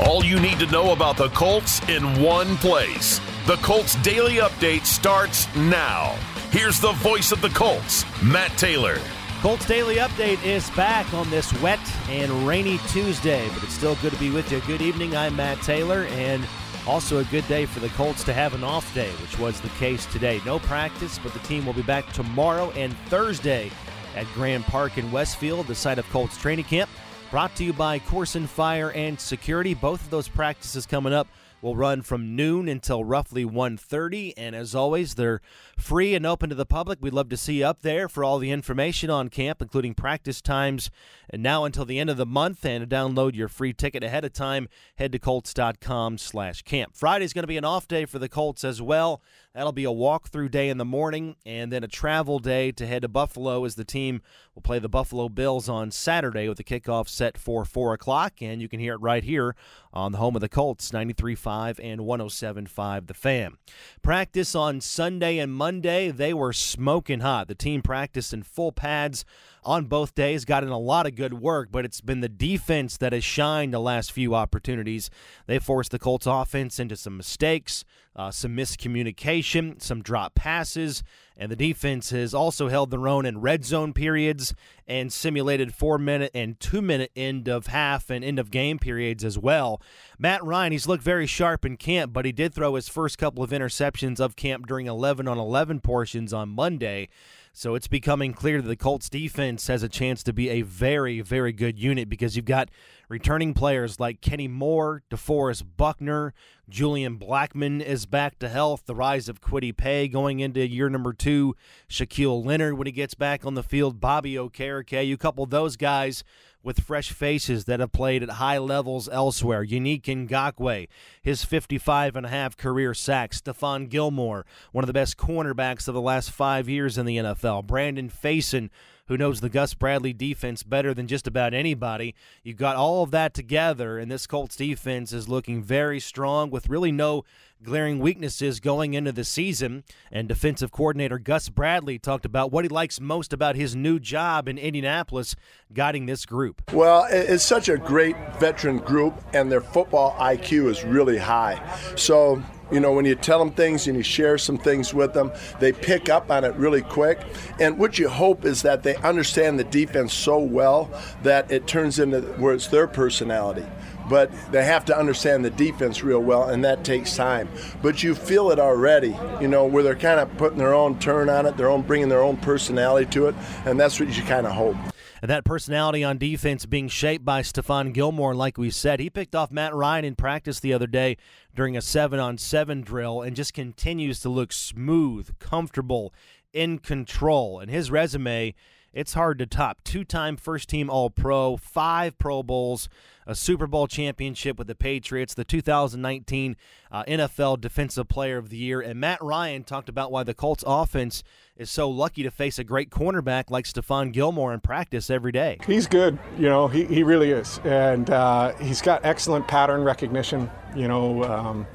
All you need to know about the Colts in one place. The Colts Daily Update starts now. Here's the voice of the Colts, Matt Taylor. Colts Daily Update is back on this wet and rainy Tuesday, but it's still good to be with you. Good evening. I'm Matt Taylor, and also a good day for the Colts to have an off day, which was the case today. No practice, but the team will be back tomorrow and Thursday at Grand Park in Westfield, the site of Colts training camp. Brought to you by Koorsen Fire and Security. Both of those practices coming up will run from noon until roughly 1.30 and as always they're free and open to the public. We'd love to see you up there for all the information on camp including practice times and now until the end of the month and to download your free ticket ahead of time head to colts.com slash camp. Friday's going to be an off day for the colts as well that'll be a walkthrough day in the morning and then a travel day to head to buffalo as the team will play the buffalo bills on saturday with the kickoff set for 4 o'clock and you can hear it right here on the home of the colts 93.5 and 107.5 The Fan. Practice on Sunday and Monday, they were smoking hot. The team practiced in full pads on both days, got in a lot of good work, but it's been the defense that has shined the last few opportunities. They forced the Colts offense into some mistakes, uh, some miscommunication, some drop passes, and the defense has also held their own in red zone periods and simulated four minute and two minute end of half and end of game periods as well. Matt Ryan, he's looked very sharp in camp, but he did throw his first couple of interceptions of camp during 11 on 11 portions on Monday. So it's becoming clear that the Colts defense has a chance to be a very, very good unit because you've got returning players like Kenny Moore, DeForest Buckner, Julian Blackmon is back to health. The rise of Kwity Paye going into year number two. Shaquille Leonard when he gets back on the field. Bobby Okereke. You couple those guys with fresh faces that have played at high levels elsewhere. Yannick Ngakoue, his 55 and a half career sacks. Stephon Gilmore, one of the best cornerbacks of the last five years in the NFL. Brandon Facyson, who knows the Gus Bradley defense better than just about anybody. You've got all of that together, and this Colts defense is looking very strong with really no glaring weaknesses going into the season. And defensive coordinator Gus Bradley talked about what he likes most about his new job in Indianapolis guiding this group. Well, it's such a great veteran group, and their football IQ is really high. So, you know, when you tell them things and you share some things with them, they pick up on it really quick. And what you hope is that they understand the defense so well that it turns into where it's their personality. But they have to understand the defense real well, and that takes time. But you feel it already, you know, where they're kind of putting their own turn on it, their own bringing their own personality to it, and that's what you kind of hope. That personality on defense being shaped by Stephon Gilmore, like we said, he picked off Matt Ryan in practice the other day during a seven on seven drill and just continues to look smooth, comfortable, in control. And his resume, it's hard to top. Two time first team All Pro, five Pro Bowls a Super Bowl championship with the Patriots, the 2019 uh, NFL Defensive Player of the Year. And Matt Ryan talked about why the Colts offense is so lucky to face a great cornerback like Stephon Gilmore in practice every day. He's good, you know, he, he really is. And uh, he's got excellent pattern recognition, you know. Um,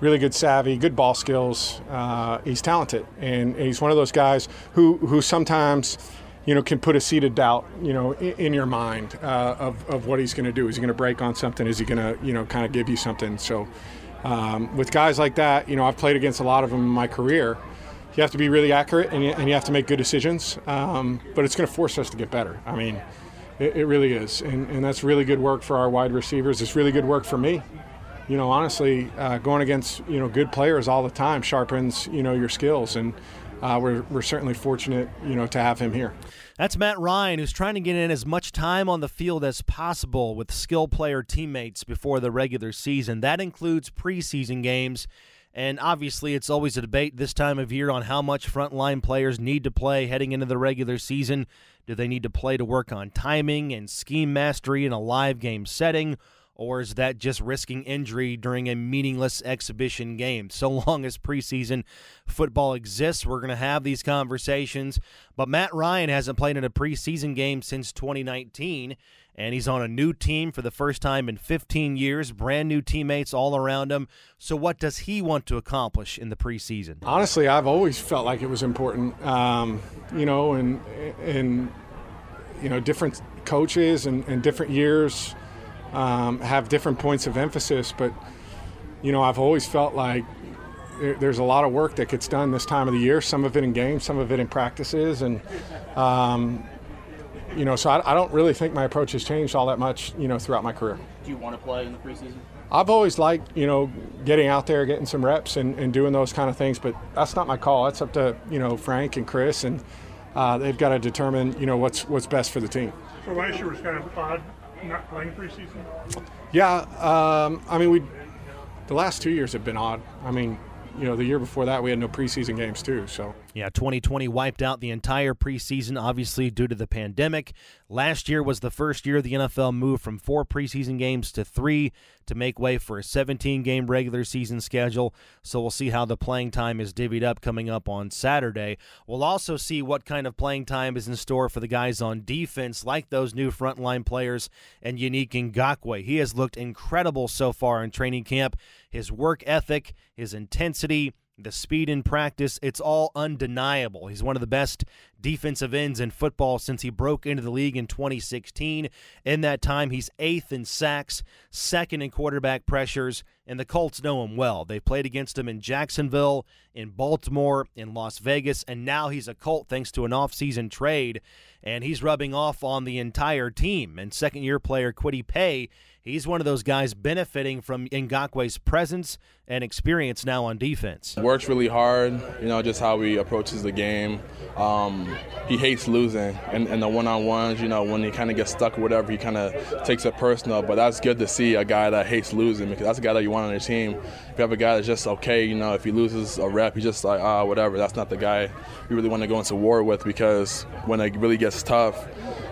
really good savvy, good ball skills. Uh, he's talented, and he's one of those guys who who sometimes you know, can put a seed of doubt, you know, in, in your mind uh, of, of what he's going to do. Is he going to break on something? Is he going to, you know, kind of give you something? So, um, with guys like that, you know, I've played against a lot of them in my career. You have to be really accurate and you, and you have to make good decisions, um, but it's going to force us to get better. I mean, it, it really is, and, and that's really good work for our wide receivers. It's really good work for me you know, honestly, uh, going against you know good players all the time sharpens you know your skills, and uh, we're, we're certainly fortunate, you know, to have him here. That's Matt Ryan, who's trying to get in as much time on the field as possible with skill player teammates before the regular season. That includes preseason games. And obviously, it's always a debate this time of year on how much frontline players need to play heading into the regular season. Do they need to play to work on timing and scheme mastery in a live game setting? Or is that just risking injury during a meaningless exhibition game? So long as preseason football exists, we're going to have these conversations. But Matt Ryan hasn't played in a preseason game since 2019, and he's on a new team for the first time in 15 years, brand new teammates all around him. So, what does he want to accomplish in the preseason? Honestly, I've always felt like it was important, um, you know, and, and, you know, different coaches and, and different years um, have different points of emphasis, but you know, I've always felt like there's a lot of work that gets done this time of the year. Some of it in games, some of it in practices, and um, you know, so I, I, don't really think my approach has changed all that much, you know, throughout my career. Do you want to play in the preseason? I've always liked, you know, getting out there, getting some reps, and, and doing those kind of things. But that's not my call. That's up to you know Frank and Chris, and uh, they've got to determine, you know, what's what's best for the team. So last year was kind of odd, not playing preseason. Yeah, um, I mean, we the last two years have been odd. I mean, you know, the year before that we had no preseason games too. So yeah, 2020 wiped out the entire preseason, obviously due to the pandemic. Last year was the first year the NFL moved from four preseason games to three to make way for a 17 game regular season schedule. So we'll see how the playing time is divvied up coming up on Saturday. We'll also see what kind of playing time is in store for the guys on defense, like those new frontline players and Yannick Ngakoue. He has looked incredible so far in training camp. His work ethic, his intensity, the speed in practice, it's all undeniable. He's one of the best defensive ends in football since he broke into the league in 2016. In that time, he's eighth in sacks, second in quarterback pressures, and the Colts know him well. They played against him in Jacksonville, in Baltimore, in Las Vegas, and now he's a Colt thanks to an offseason trade, and he's rubbing off on the entire team. And second year player Kwity Paye he's one of those guys benefiting from Ngakoue's presence and experience now on defense. Works really hard, you know, just how he approaches the game. Um, he hates losing, and, and the one-on-ones, you know, when he kind of gets stuck or whatever, he kind of takes it personal. But that's good to see a guy that hates losing because that's a guy that you want on your team. If you have a guy that's just okay, you know, if he loses a rep, he's just like, ah, whatever. That's not the guy you really want to go into war with because when it really gets tough,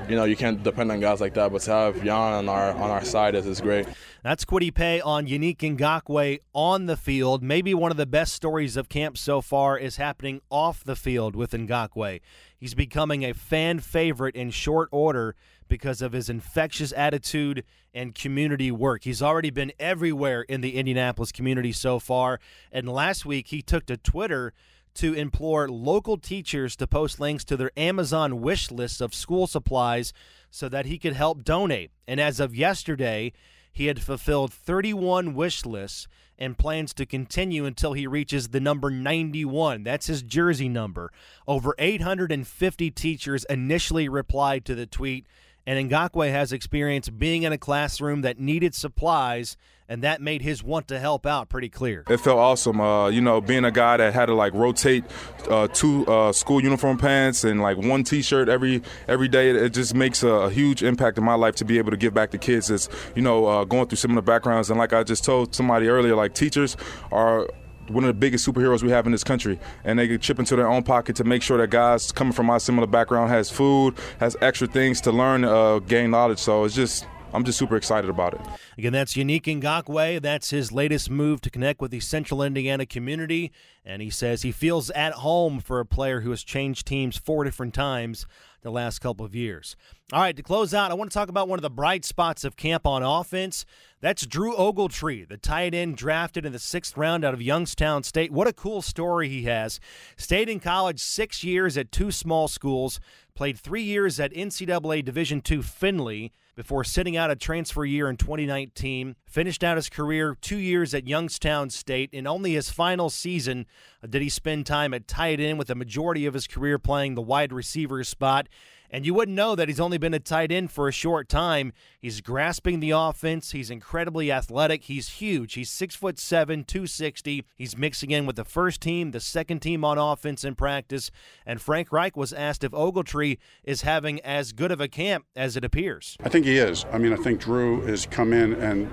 you know, you can't depend on guys like that. But to have Jan on our on our side is, is great. That's Kwity Paye on Yannick Ngakoue on the field. Maybe one of the best stories of camp so far is happening off the field with Ngakoue. He's becoming a fan favorite in short order because of his infectious attitude and community work. He's already been everywhere in the Indianapolis community so far. And last week, he took to Twitter to implore local teachers to post links to their Amazon wish lists of school supplies so that he could help donate. And as of yesterday, he had fulfilled 31 wish lists and plans to continue until he reaches the number 91. That's his jersey number. Over 850 teachers initially replied to the tweet and Ngakoue has experience being in a classroom that needed supplies, and that made his want to help out pretty clear. It felt awesome, uh, you know, being a guy that had to like rotate uh, two uh, school uniform pants and like one T-shirt every every day. It just makes a, a, huge impact in my life to be able to give back to kids that's you know uh, going through similar backgrounds. And like I just told somebody earlier, like teachers are one of the biggest superheroes we have in this country, and they can chip into their own pocket to make sure that guys coming from my similar background has food, has extra things to learn, uh, gain knowledge. So it's just I'm just super excited about it. Again, that's Yannick Ngakoue. That's his latest move to connect with the Central Indiana community, and he says he feels at home for a player who has changed teams four different times the last couple of years. All right, to close out, I want to talk about one of the bright spots of camp on offense. That's Drew Ogletree, the tight end drafted in the sixth round out of Youngstown State. What a cool story he has. Stayed in college six years at two small schools, played three years at NCAA Division II Findlay before sitting out a transfer year in 2019. Finished out his career two years at Youngstown State. In only his final season did he spend time at tight end, with the majority of his career playing the wide receiver spot. And you wouldn't know that he's only been a tight end for a short time. He's grasping the offense. He's incredibly athletic. He's huge. He's six foot seven, 260. He's mixing in with the first team, the second team on offense in practice. And Frank Reich was asked if Ogletree is having as good of a camp as it appears. I think he is. I mean, I think Drew has come in and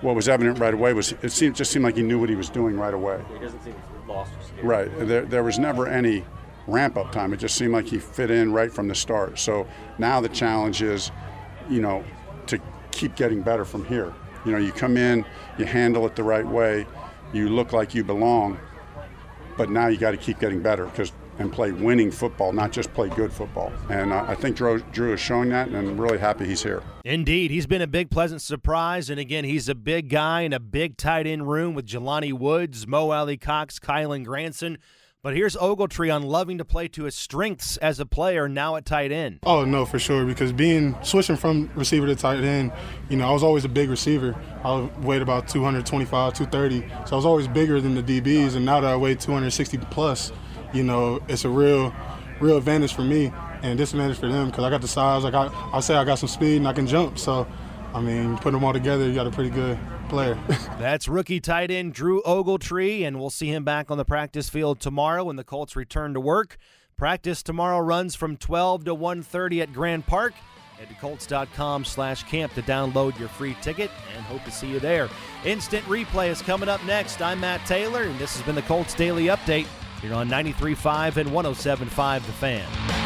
what was evident right away was it seemed just seemed like he knew what he was doing right away. He doesn't seem lost. Right. There, there was never any ramp up time. It just seemed like he fit in right from the start. So now the challenge is, you know, to keep getting better from here. You know, you come in, you handle it the right way, you look like you belong, but now you got to keep getting better because and play winning football, not just play good football. And uh, I think Drew, Drew is showing that, and I'm really happy he's here. Indeed. He's been a big, pleasant surprise. And again, he's a big guy in a big tight end room with Jelani Woods, Mo Alie-Cox, Kylen Granson But here's Ogletree on loving to play to his strengths as a player now at tight end. Oh no, for sure. Because being switching from receiver to tight end, you know, I was always a big receiver. I weighed about 225, 230, so I was always bigger than the DBs. And now that I weigh 260 plus, you know, it's a real, real advantage for me and disadvantage for them because I got the size. I got, I say I got some speed and I can jump. So, I mean, put them all together, you got a pretty good player. That's rookie tight end Drew Ogletree, and we'll see him back on the practice field tomorrow when the Colts return to work. Practice tomorrow runs from 12 to 1.30 at Grand Park. Head to Colts.com slash camp to download your free ticket and hope to see you there. Instant replay is coming up next. I'm Matt Taylor, and this has been the Colts Daily Update here on 93.5 and 107.5 The Fan.